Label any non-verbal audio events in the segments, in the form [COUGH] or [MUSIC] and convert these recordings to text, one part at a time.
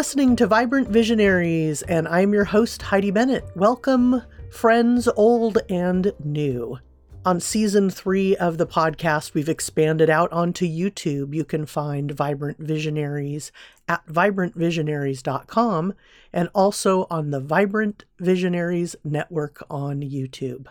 listening to Vibrant Visionaries, and I'm your host, Heidi Bennett. Welcome, friends old and new. On season three of the podcast, we've expanded out onto YouTube. You can find Vibrant Visionaries at vibrantvisionaries.com and also on the Vibrant Visionaries Network on YouTube.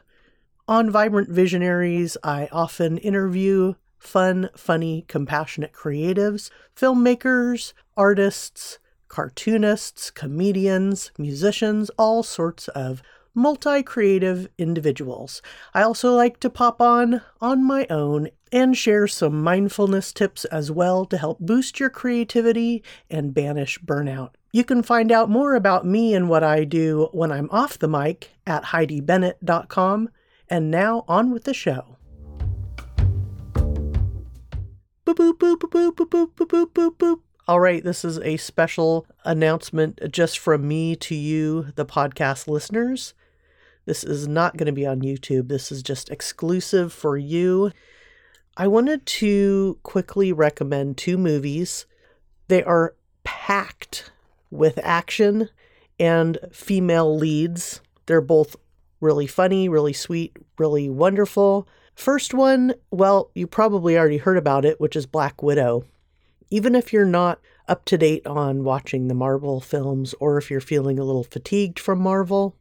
On Vibrant Visionaries, I often interview fun, funny, compassionate creatives, filmmakers, artists, cartoonists, comedians, musicians, all sorts of multi creative individuals. I also like to pop on on my own and share some mindfulness tips as well to help boost your creativity and banish burnout. You can find out more about me and what I do when I'm off the mic at HeidiBennett.com. And now on with the show. Boop, boop, boop, boop, boop, boop, boop, boop, boop, boop. All right, this is a special announcement just from me to you, the podcast listeners. This is not going to be on YouTube. This is just exclusive for you. I wanted to quickly recommend two movies. They are packed with action and female leads. They're both really funny, really sweet, really wonderful. First one, well, you probably already heard about it, which is Black Widow. Even if you're not up to date on watching the Marvel films or if you're feeling a little fatigued from Marvel,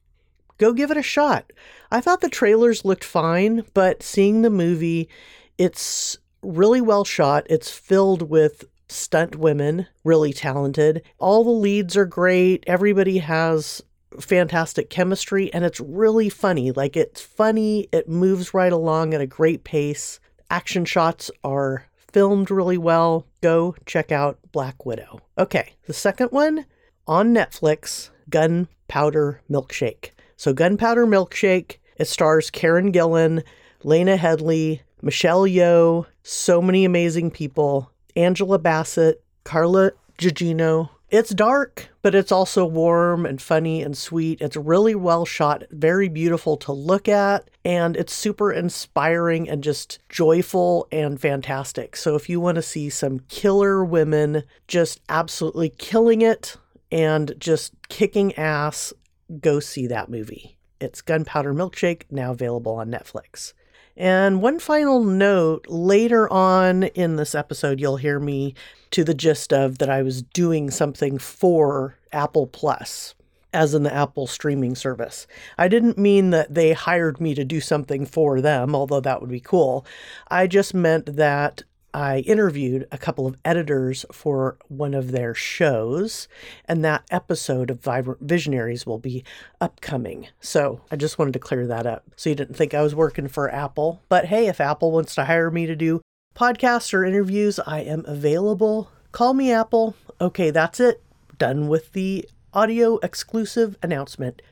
go give it a shot. I thought the trailers looked fine, but seeing the movie, it's really well shot. It's filled with stunt women, really talented. All the leads are great. Everybody has fantastic chemistry and it's really funny. Like it's funny, it moves right along at a great pace. Action shots are filmed really well. Go check out Black Widow. Okay, the second one on Netflix Gunpowder Milkshake. So, Gunpowder Milkshake, it stars Karen Gillan, Lena Headey, Michelle Yeoh, so many amazing people, Angela Bassett, Carla Gugino. It's dark, but it's also warm and funny and sweet. It's really well shot, very beautiful to look at, and it's super inspiring and just joyful and fantastic. So, if you want to see some killer women just absolutely killing it and just kicking ass go see that movie. It's Gunpowder Milkshake, now available on Netflix. And one final note later on in this episode, you'll hear me to the gist of that I was doing something for Apple Plus, as in the Apple streaming service. I didn't mean that they hired me to do something for them, although that would be cool. I just meant that I interviewed a couple of editors for one of their shows, and that episode of Vibrant Visionaries will be upcoming. So I just wanted to clear that up so you didn't think I was working for Apple. But hey, if Apple wants to hire me to do podcasts or interviews, I am available. Call me Apple. Okay, that's it. Done with the audio exclusive announcement.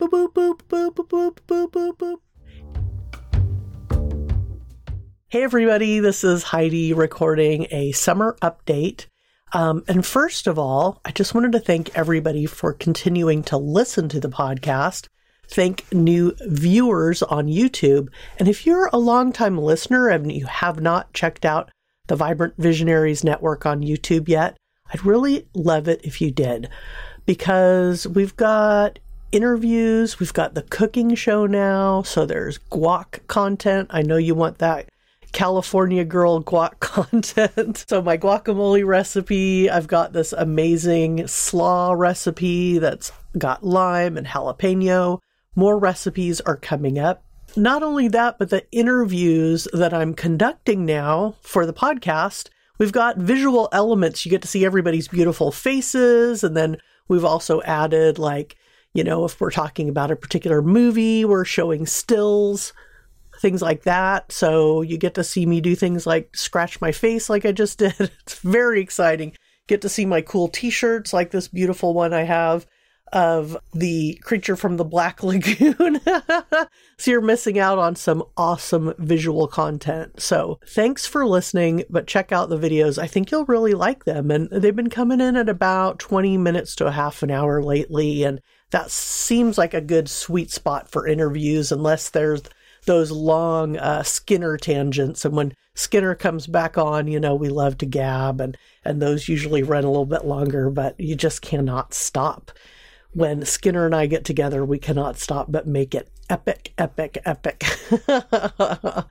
Boop, boop, boop, boop, boop, boop, boop, boop, Hey, everybody, this is Heidi recording a summer update. Um, and first of all, I just wanted to thank everybody for continuing to listen to the podcast. Thank new viewers on YouTube. And if you're a longtime listener and you have not checked out the Vibrant Visionaries Network on YouTube yet, I'd really love it if you did because we've got interviews, we've got the cooking show now, so there's guac content. I know you want that California girl guac [LAUGHS] content. so my guacamole recipe, I've got this amazing slaw recipe that's got lime and jalapeno. More recipes are coming up. Not only that, but the interviews that I'm conducting now for the podcast, we've got visual elements. You get to see everybody's beautiful faces. And then we've also added, like, you know, if we're talking about a particular movie, we're showing stills things like that. So you get to see me do things like scratch my face like I just [LAUGHS] did. It's very exciting. Get to see my cool t-shirts like this beautiful one I have of the creature from the Black [LAUGHS] Lagoon. [LAUGHS] so you're missing out on some awesome visual content. So thanks for listening, but check out the videos. I think you'll really like them. And they've been coming in at about 20 minutes to a half an hour lately. And that seems like a good sweet spot for interviews, unless there's those long uh, Skinner tangents. And when Skinner comes back on, you know, we love to gab, and, and those usually run a little bit longer, but you just cannot stop. When Skinner and I get together, we cannot stop but make it epic, epic, epic. [LAUGHS]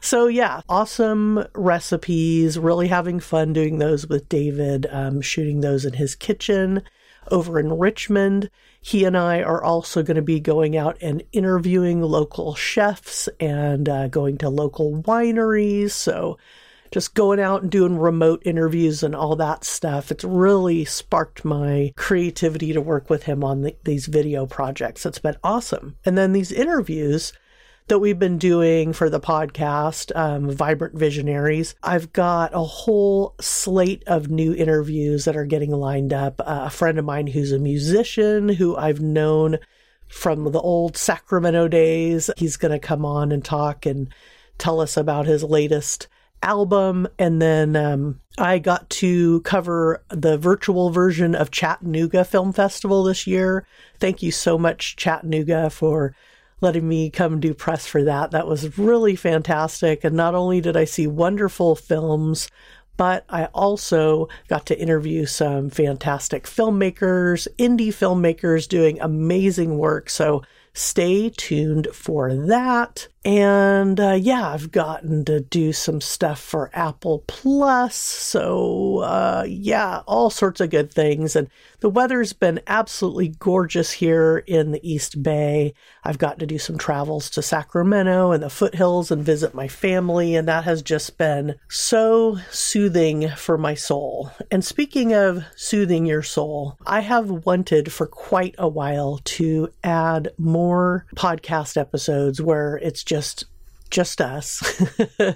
so, yeah, awesome recipes. Really having fun doing those with David, um, shooting those in his kitchen over in Richmond. He and I are also going to be going out and interviewing local chefs and uh, going to local wineries. So, just going out and doing remote interviews and all that stuff. It's really sparked my creativity to work with him on the, these video projects. It's been awesome. And then these interviews that we've been doing for the podcast, um, Vibrant Visionaries. I've got a whole slate of new interviews that are getting lined up. Uh, a friend of mine who's a musician who I've known from the old Sacramento days, he's going to come on and talk and tell us about his latest album. And then um, I got to cover the virtual version of Chattanooga Film Festival this year. Thank you so much, Chattanooga, for letting me come do press for that. That was really fantastic. And not only did I see wonderful films, but I also got to interview some fantastic filmmakers, indie filmmakers doing amazing work. So stay tuned for that. And uh, yeah, I've gotten to do some stuff for Apple Plus. So uh, yeah, all sorts of good things. And the weather's been absolutely gorgeous here in the East Bay. I've got to do some travels to Sacramento and the foothills and visit my family. And that has just been so soothing for my soul. And speaking of soothing your soul, I have wanted for quite a while to add more podcast episodes where it's just just just us,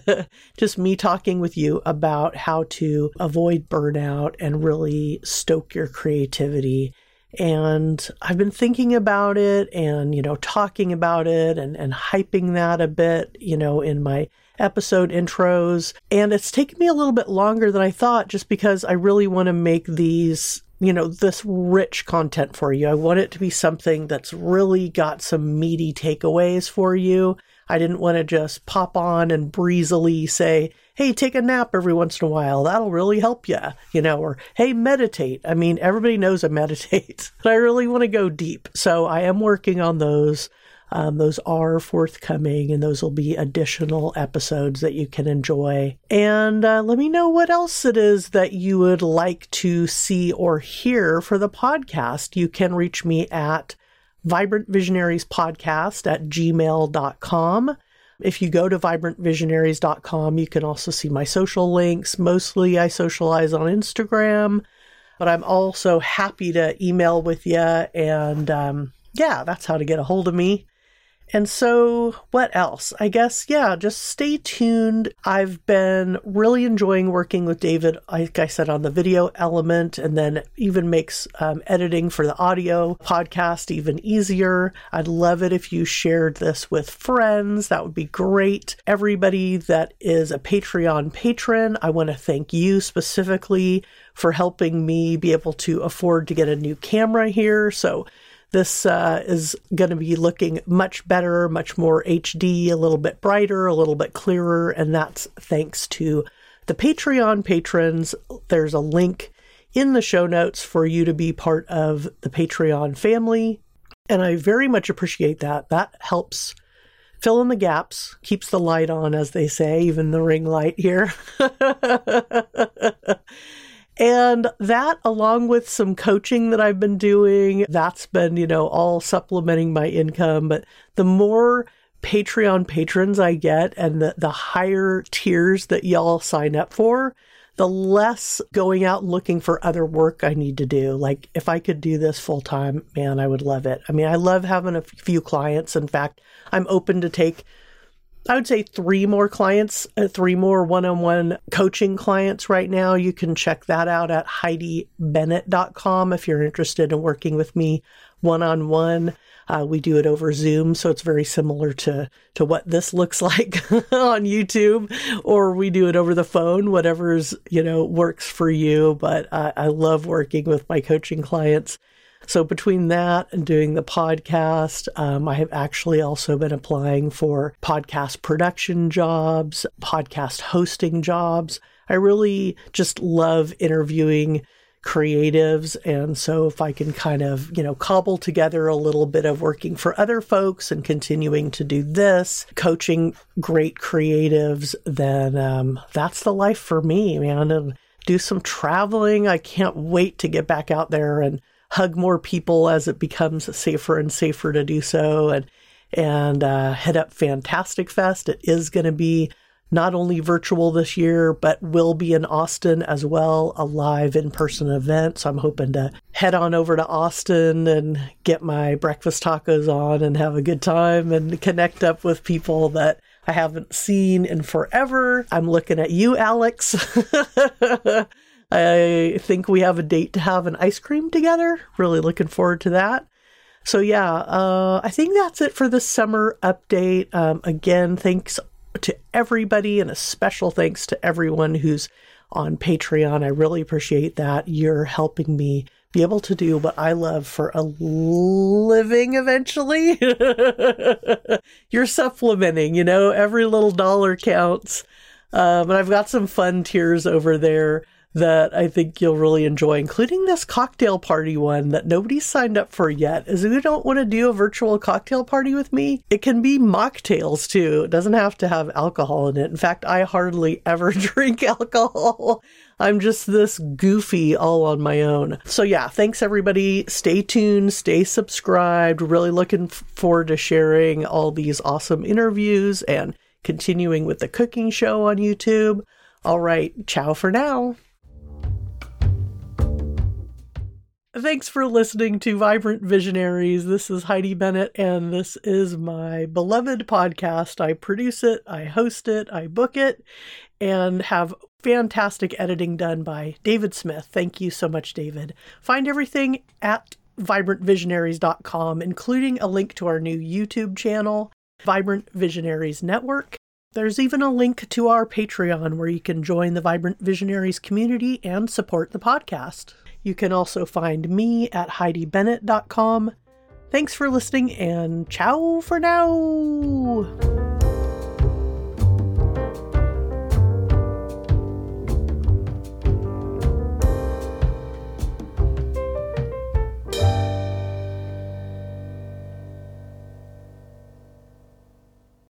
[LAUGHS] just me talking with you about how to avoid burnout and really stoke your creativity. And I've been thinking about it and, you know, talking about it and, and hyping that a bit, you know, in my episode intros. And it's taken me a little bit longer than I thought just because I really want to make these you know, this rich content for you. I want it to be something that's really got some meaty takeaways for you. I didn't want to just pop on and breezily say, hey, take a nap every once in a while. That'll really help you, you know, or hey, meditate. I mean, everybody knows I meditate, [LAUGHS] but I really want to go deep. So I am working on those. Um, those are forthcoming, and those will be additional episodes that you can enjoy. And uh, let me know what else it is that you would like to see or hear for the podcast. You can reach me at Vibrant Visionaries Podcast at gmail.com. If you go to vibrantvisionaries.com, you can also see my social links. Mostly I socialize on Instagram, but I'm also happy to email with you. And um, yeah, that's how to get a hold of me. And so, what else? I guess, yeah, just stay tuned. I've been really enjoying working with David, like I said, on the video element, and then even makes um, editing for the audio podcast even easier. I'd love it if you shared this with friends. That would be great. Everybody that is a Patreon patron, I want to thank you specifically for helping me be able to afford to get a new camera here. So, this uh, is going to be looking much better, much more HD, a little bit brighter, a little bit clearer, and that's thanks to the Patreon patrons. There's a link in the show notes for you to be part of the Patreon family, and I very much appreciate that. That helps fill in the gaps, keeps the light on, as they say, even the ring light here. [LAUGHS] And that, along with some coaching that I've been doing, that's been, you know, all supplementing my income. But the more Patreon patrons I get and the, the higher tiers that y'all sign up for, the less going out looking for other work I need to do. Like, if I could do this full time, man, I would love it. I mean, I love having a few clients. In fact, I'm open to take I would say three more clients, uh, three more one on one coaching clients right now. You can check that out at HeidiBennett.com if you're interested in working with me one on one. we do it over Zoom, so it's very similar to, to what this [LAUGHS] looks like [LAUGHS] on YouTube, or we do it over the phone, whatever's, you know, works for you. But uh, I love working with my coaching clients. So between that and doing the podcast, um, I have actually also been applying for podcast production jobs, podcast hosting jobs. I really just love interviewing creatives. And so if I can kind of, you know, cobble together a little bit of working for other folks and continuing to do this, coaching great creatives, then um, that's the life for me, man. And do some traveling. I can't wait to get back out there and hug more people as it becomes safer and safer to do so. And and uh, head up Fantastic Fest. It is going to be not only virtual this year, but will be in Austin as well, a live in person event. So I'm hoping to head on over to Austin and get my breakfast tacos on and have a good time and connect up with people that I haven't seen in forever. I'm looking at you, Alex. [LAUGHS] I think we have a date to have an ice cream together. Really looking forward to that. So, yeah, uh, I think that's it for the summer update. Um, again, thanks to everybody and a special thanks to everyone who's on Patreon. I really appreciate that. You're helping me be able to do what I love for a living eventually. [LAUGHS] You're supplementing, you know, every little dollar counts. Um, and I've got some fun tiers over there that I think you'll really enjoy, including this cocktail party one that nobody's signed up for yet. Is if you don't want to do a virtual cocktail party with me, it can be mocktails too. It doesn't have to have alcohol in it. In fact, I hardly [LAUGHS] ever drink alcohol. I'm just this goofy all on my own. So, yeah, thanks everybody. Stay tuned, stay subscribed. Really looking forward to sharing all these awesome interviews and continuing with the cooking show on YouTube. All right, ciao for now. Thanks for listening to Vibrant Visionaries. This is Heidi Bennett, and this is my beloved podcast. I produce it, I host it, I book it, and have fantastic editing done by David Smith. Thank you so much, David. Find everything at vibrantvisionaries.com, including a link to our new YouTube channel, Vibrant Visionaries Network. There's even a link to our Patreon where you can join the Vibrant Visionaries community and support the podcast. You can also find me at HeidiBennett.com. Thanks for listening and ciao for now.